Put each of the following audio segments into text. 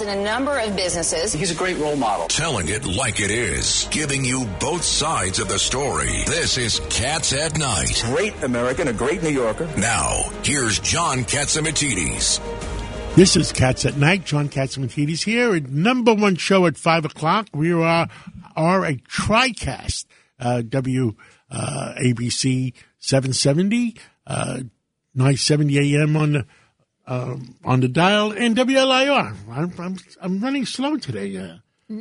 in a number of businesses. He's a great role model. Telling it like it is, giving you both sides of the story. This is Cats at Night. Great American, a great New Yorker. Now, here's John Catsimatidis. This is Cats at Night. John Catsimatidis here. At number one show at 5 o'clock. We are, are a TriCast, uh, W, uh, ABC 770, uh, 970 AM on the, um, on the dial and WLIR. I'm, I'm, I'm running slow today. Uh,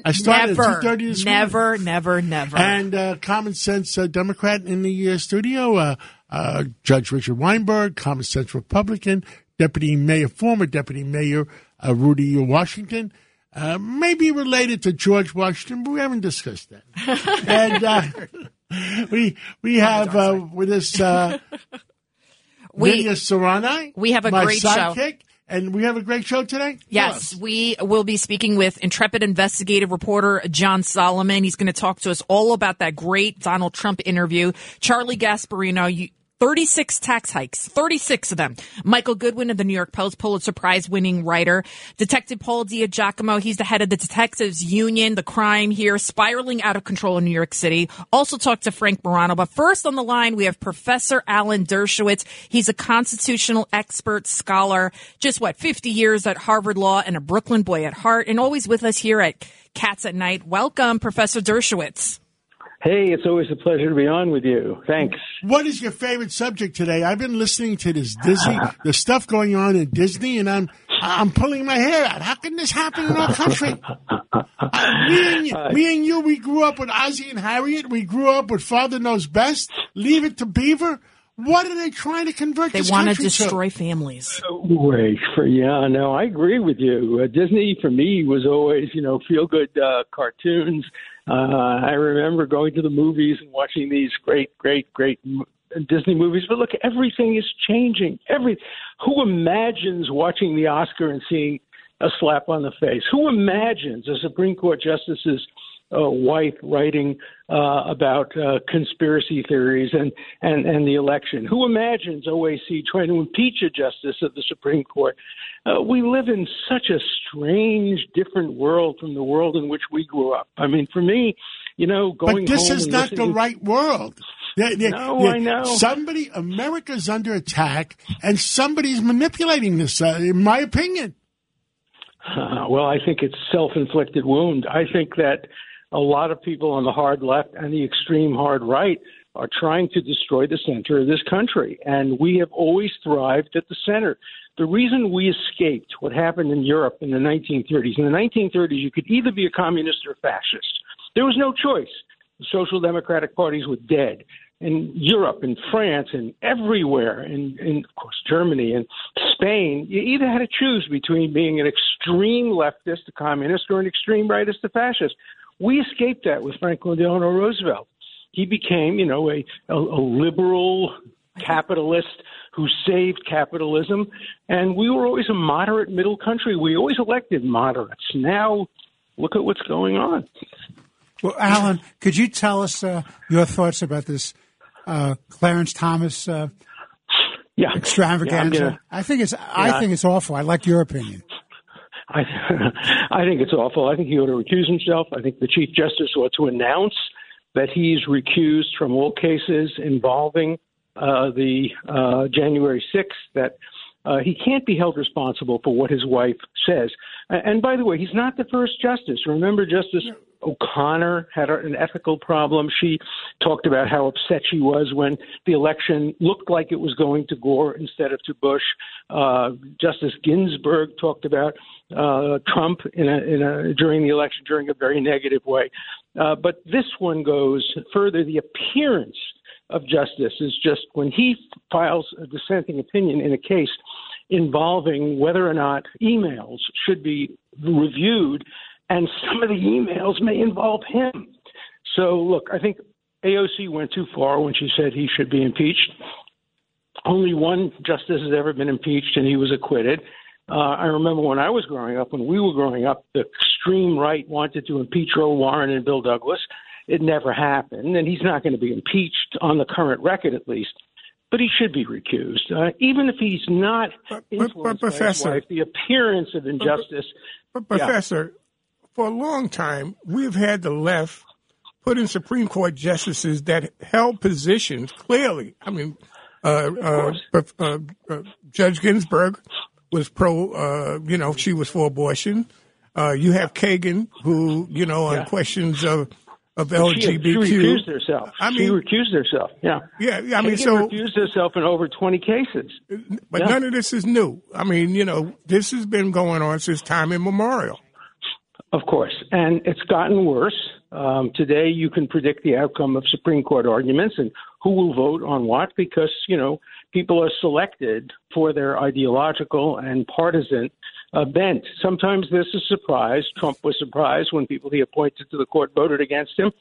I started never, at 2.30 this never, morning. never, never. And uh, Common Sense uh, Democrat in the uh, studio, uh, uh, Judge Richard Weinberg, Common Sense Republican, Deputy Mayor, former Deputy Mayor uh, Rudy Washington, uh, maybe related to George Washington, but we haven't discussed that. and uh, we we have uh, with us uh, We- Serrani. we have a great show. and we have a great show today. Yes, we will be speaking with intrepid investigative reporter John Solomon. He's going to talk to us all about that great Donald Trump interview. Charlie Gasparino, you, 36 tax hikes, 36 of them. Michael Goodwin of the New York Post, Pulitzer Prize winning writer. Detective Paul Giacomo, he's the head of the Detectives Union. The crime here spiraling out of control in New York City. Also talk to Frank Morano. But first on the line, we have Professor Alan Dershowitz. He's a constitutional expert, scholar, just what, 50 years at Harvard Law and a Brooklyn boy at heart, and always with us here at Cats at Night. Welcome, Professor Dershowitz. Hey, it's always a pleasure to be on with you. Thanks. What is your favorite subject today? I've been listening to this Disney, the stuff going on in Disney, and I'm I'm pulling my hair out. How can this happen in our country? Uh, me, and you, me and you, we grew up with Ozzie and Harriet. We grew up with Father Knows Best. Leave it to Beaver. What are they trying to convert They want to country destroy families. Wait for yeah, no, I agree with you. Uh, Disney for me was always you know feel good uh, cartoons. Uh, I remember going to the movies and watching these great, great, great Disney movies. But look, everything is changing. Every who imagines watching the Oscar and seeing a slap on the face? Who imagines a Supreme Court justice's uh, wife writing uh, about uh, conspiracy theories and, and, and the election. Who imagines OAC trying to impeach a justice of the Supreme Court? Uh, we live in such a strange, different world from the world in which we grew up. I mean, for me, you know, going But this is not the right world. They- they- No, they- I know. Somebody, America's under attack, and somebody's manipulating this. Uh, in my opinion. Well, I think it's self-inflicted wound. I think that a lot of people on the hard left and the extreme hard right are trying to destroy the center of this country, and we have always thrived at the center. The reason we escaped what happened in Europe in the 1930s, in the 1930s, you could either be a communist or a fascist. There was no choice. The social democratic parties were dead. In Europe, in France, and everywhere, in, in of course Germany and Spain, you either had to choose between being an extreme leftist, a communist, or an extreme rightist, a fascist. We escaped that with Franklin Delano Roosevelt. He became, you know, a, a, a liberal capitalist who saved capitalism, and we were always a moderate middle country. We always elected moderates. Now, look at what's going on. Well, Alan, could you tell us uh, your thoughts about this uh, Clarence Thomas uh, Yeah, extravaganza? Yeah, gonna- I think it's I think it's awful. I'd like your opinion. I, I think it's awful. I think he ought to recuse himself. I think the Chief Justice ought to announce that he's recused from all cases involving uh, the uh, January 6th, that uh, he can't be held responsible for what his wife says. And by the way, he's not the first justice. Remember, Justice O'Connor had an ethical problem. She talked about how upset she was when the election looked like it was going to Gore instead of to Bush. Uh, Justice Ginsburg talked about uh, Trump in a, in a, during the election during a very negative way. Uh, but this one goes further. The appearance of justice is just when he files a dissenting opinion in a case involving whether or not emails should be reviewed, and some of the emails may involve him. So, look, I think AOC went too far when she said he should be impeached. Only one justice has ever been impeached, and he was acquitted. Uh, I remember when I was growing up, when we were growing up, the extreme right wanted to impeach Earl Warren and Bill Douglas. It never happened, and he's not going to be impeached on the current record, at least. but he should be recused, uh, even if he's not But- but- influenced but, by his Professor- wife. The appearance of injustice. But, Yeah. Professor, for a long time, we've had the left put in Supreme Court justices that held positions clearly. I mean, uh, uh, uh, uh, Judge Ginsburg was pro, uh, you know, she was for abortion. Uh, you have Kagan, who, you know, on Yeah. questions of, of She, LGBTQ. she recused herself. I mean, she mean- recused herself. Yeah. Yeah, I mean, Kagan so, recused herself in over 20 cases. but yeah. none of this is new. I mean, you know, this has been going on since time immemorial. Of course, and it's gotten worse. Um, today, you can predict the outcome of Supreme Court arguments and who will vote on what because you know people are selected for their ideological and partisan uh, bent. Sometimes this is surprise. Trump was surprised when people he appointed to the court voted against him,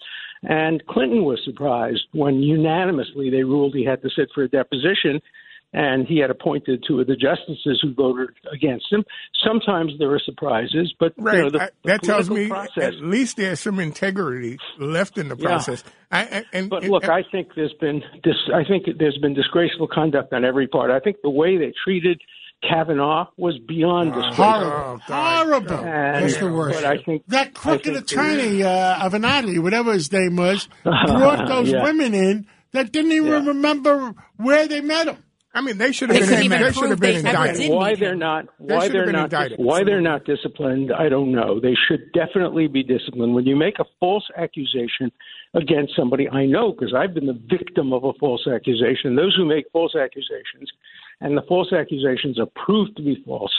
and Clinton was surprised when unanimously they ruled he had to sit for a deposition and he had appointed two of the justices who voted against him. Sometimes there are surprises, but Right. you know, the, I- the that tells me process. at least there's some integrity left in the Yeah. process. I, I, and, But and- look, I think there's been dis- I think there's been disgraceful conduct on every part. I think the way they treated Kavanaugh was beyond disgraceful. Horrible. Horrible. And, That's the worst. But I think That crooked think- attorney, uh, Avenatti, whatever his name was, brought those Yeah. women in that didn't even Yeah. remember where they met them. I mean, they should have couldn't been, they should have been ever indicted. did. why they're not why should they're not indicted. why they're not disciplined I don't know. They should definitely be disciplined. When you make a false accusation against somebody I know because I've been the victim of a false accusation. Those who make false accusations and the false accusations are proved to be false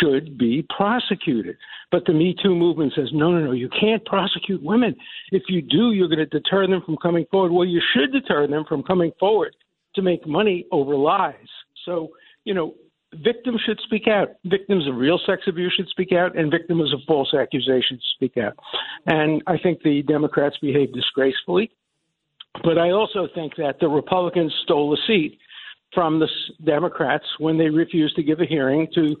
should be prosecuted. But the me too movement says no no no you can't prosecute women. If you do you're going to deter them from coming forward. Well you should deter them from coming forward to make money over lies so, you know, victims should speak out. Victims of real sex abuse should speak out, and victims of false accusations speak out. And I think the Democrats behaved disgracefully. But I also think that the Republicans stole a seat from the Democrats when they refused to give a hearing to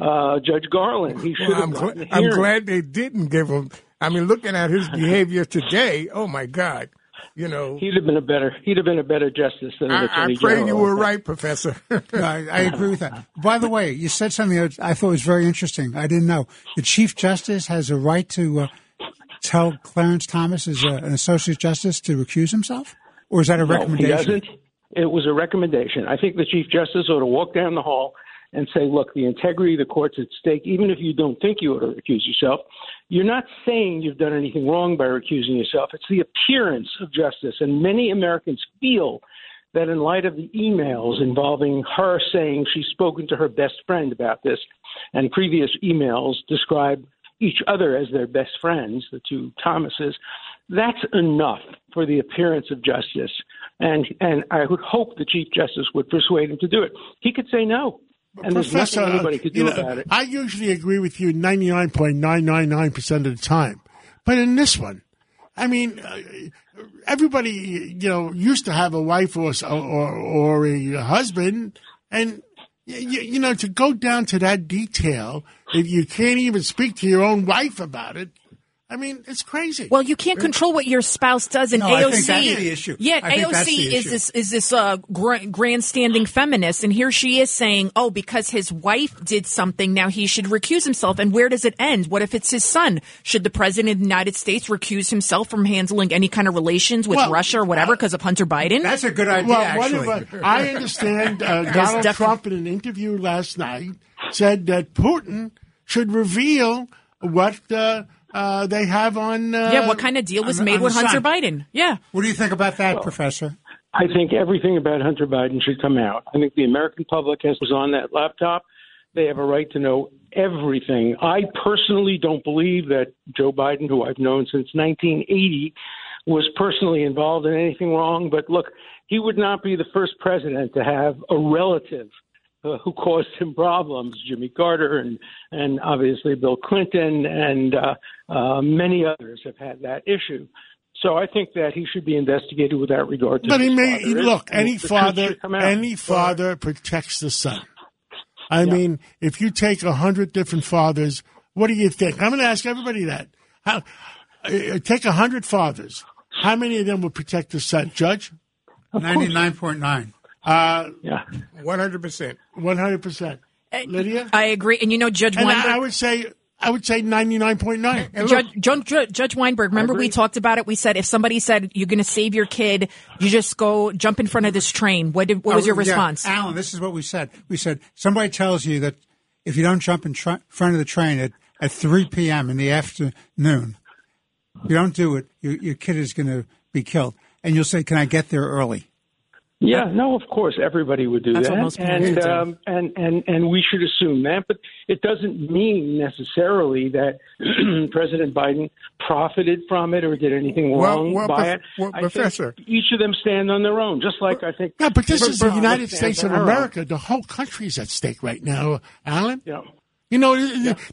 uh, Judge Garland. He should Well, I'm, gl- I'm glad they didn't give him. I mean, looking at his behavior today, oh my God, you know. He'd have been a better. He'd have been a better justice than an I, attorney I pray general. you were think. right, Professor. No, I, I agree with that. By the way, you said something that I thought was very interesting. I didn't know. The Chief Justice has a right to uh, tell Clarence Thomas, as a, an Associate Justice, to recuse himself? Or is that a No, recommendation? he doesn't. It was a recommendation. I think the Chief Justice ought to walk down the hall and say, look, the integrity of the court's at stake, even if you don't think you ought to recuse yourself. You're not saying you've done anything wrong by recusing yourself. It's the appearance of justice. And many Americans feel that in light of the emails involving her saying she's spoken to her best friend about this, and previous emails describe each other as their best friends, the two Thomases, that's enough for the appearance of justice. And and I would hope the Chief Justice would persuade him to do it. He could say no. And Professor, nothing anybody could you do know, about it. I usually agree with you 99.999% of the time. But in this one, I mean, uh, everybody, you know, used to have a wife or, or, or a husband. And, you, you know, to go down to that detail, if you can't even speak to your own wife about it, I mean, it's crazy. Well, you can't control what your spouse does in No, I AOC. think that's the issue. Yeah, I think AOC that's the is this is this uh, gra- grandstanding feminist, and here she is saying, "Oh, because his wife did something, now he should recuse himself." And where does it end? What if it's his son? Should the president of the United States recuse himself from handling any kind of relations with Well, Russia or whatever because of Hunter Biden? That's a good idea, Well, actually. whatever. I understand uh, Donald defi- Trump in an interview last night said that Putin should reveal what uh, uh, they have on. Uh, yeah, what kind of deal was on made on with Hunter. Biden? Yeah. What do you think about that, Professor? I think everything about Hunter Biden should come out. I think the American public has was on that laptop. They have a right to know everything. I personally don't believe that Joe Biden, who I've known since 1980, was personally involved in anything wrong. But look, he would not be the first president to have a relative uh, who caused him problems. Jimmy Carter and and obviously Bill Clinton and uh, uh, many others have had that issue. So I think that he should be investigated with that regard. To But he may father. look. And Any father, should come out. any father protects the son. I mean, if you take a hundred different fathers, what do you think? I'm going to ask everybody that. How, uh, take a hundred fathers. How many of them would protect the son, Judge? Ninety-nine point nine. Uh, Yeah. One hundred percent. one hundred percent. Lydia, I agree. And you know, Judge and Weinberg. I, I would say I would say ninety nine point nine. Judge, Judge, Judge Weinberg, remember we talked about it? We said if somebody said you're going to save your kid, you just go jump in front of this train. What, did, what was your Oh, yeah. response? Alan, this is what we said. We said somebody tells you that if you don't jump in tr- front of the train at, at 3 p.m. in the afternoon, you don't do it, your, your kid is going to be killed. And you'll say, Can I get there early? Yeah, no, of course, everybody would do That's that, what most parents and do. um, and and and we should assume that. But it doesn't mean necessarily that President Biden profited from it or did anything Well, wrong well, by it. well, I Professor. think each of them stand on their own, just like I think. Yeah, but this is the United States of on own. America. The whole country is at stake right now, Alan. Yeah. You know,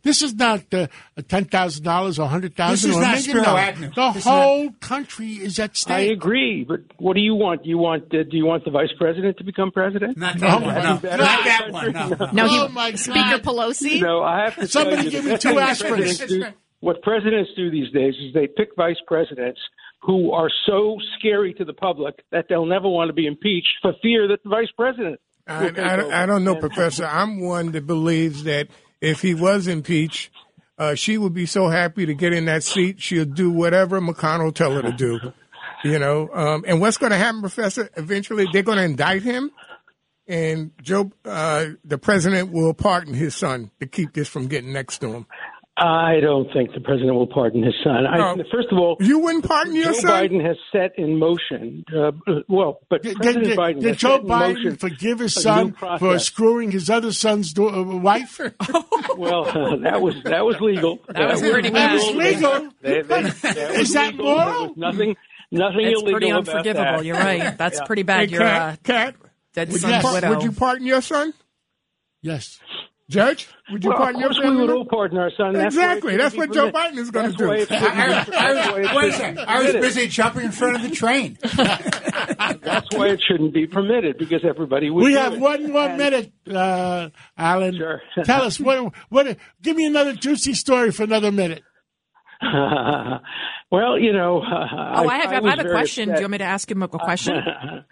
this is not uh, ten thousand dollars or hundred thousand This is or a not million Spiro dollars. Agnew. The This is whole country is at stake. I agree, but what do you want? Do you want uh, do you want the vice president to become president? Not No, that one. no, No, no. not that one. No, no. No, he, Oh, my God. Speaker Pelosi. No, I have to Somebody tell you, give me two aspirins. presidents do- What presidents do these days is they pick vice presidents who are so scary to the public that they'll never want to be impeached for fear that the vice president. I, will take. I, I don't know, And- Professor. I'm one that believes that if he was impeached, uh, she would be so happy to get in that seat. She'll do whatever McConnell tell her to do. You know, um, and what's going to happen, Professor? Eventually, they're going to indict him, and Joe, uh, the president, will pardon his son to keep this from getting next to him. I don't think the president will pardon his son. I, No. first of all, You wouldn't pardon your Joe son? Biden has set in motion. Uh, well, but Did, President did- Biden did has Joe set in Biden forgive his son for screwing his other son's do- uh, wife? Well, that was that was legal. That was pretty That was legal. They- they- that was Is that legal. There moral? was Nothing, nothing It's illegal pretty about unforgivable. that. You're right. That's Yeah. pretty bad. Hey, You're uh, Cat, Cat, dead would, son's you, par- widow. would you pardon your son? Yes. Judge, would you Well, pardon your course we would family? all pardon our son. That's Exactly. shouldn't That's what Joe permitted. Biden is gonna do. why it shouldn't be- I, I, wait a second. I was busy jumping in front of the train. That's why it shouldn't be permitted because everybody would. We do have it. one more And- minute, uh, Alan. Sure. Tell us what. What? Give me another juicy story for another minute. well, you know. Uh, Oh, I have, I, was have a very question. Do you want me to ask him a question?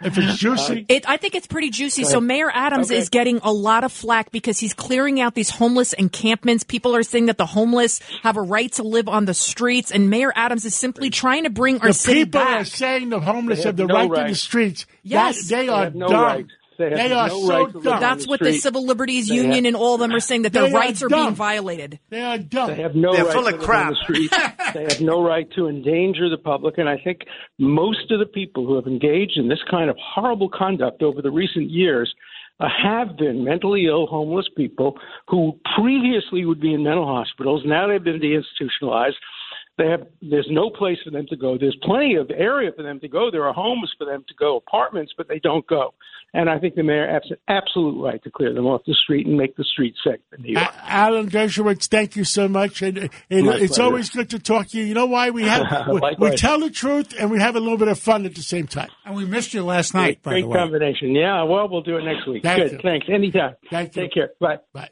If it's juicy, It, I think it's pretty juicy. So Mayor Adams Okay. is getting a lot of flack because he's clearing out these homeless encampments. People are saying that the homeless have a right to live on the streets, and Mayor Adams is simply trying to bring our the city people are saying the homeless They have, have the no right to the streets. Yes. That- they, They are have no dumb. right. They have are no so right to dumb. That's the what the. Civil Liberties They Union have- and all of them are saying that their They are rights are being violated. They are dumb. They have no They're right full to of crap. the street. they have no right to endanger the public. And I think most of the people who have engaged in this kind of horrible conduct over the recent years uh, have been mentally ill, homeless people who previously would be in mental hospitals. Now they've been deinstitutionalized. They have there's no place for them to go. There's plenty of area for them to go. There are homes for them to go, apartments, but they don't go. And I think the mayor has an absolute right to clear them off the street and make the street safe in New York. A- Alan Dershowitz, thank you so much. And, and it's pleasure. always good to talk to you. You know why we have we, we tell the truth and we have a little bit of fun at the same time. And we missed you last night, by Great the way. combination. Yeah, well, we'll do it next week. Thank Good. you. Thanks. Anytime. Thank you. Take care. Bye. Bye.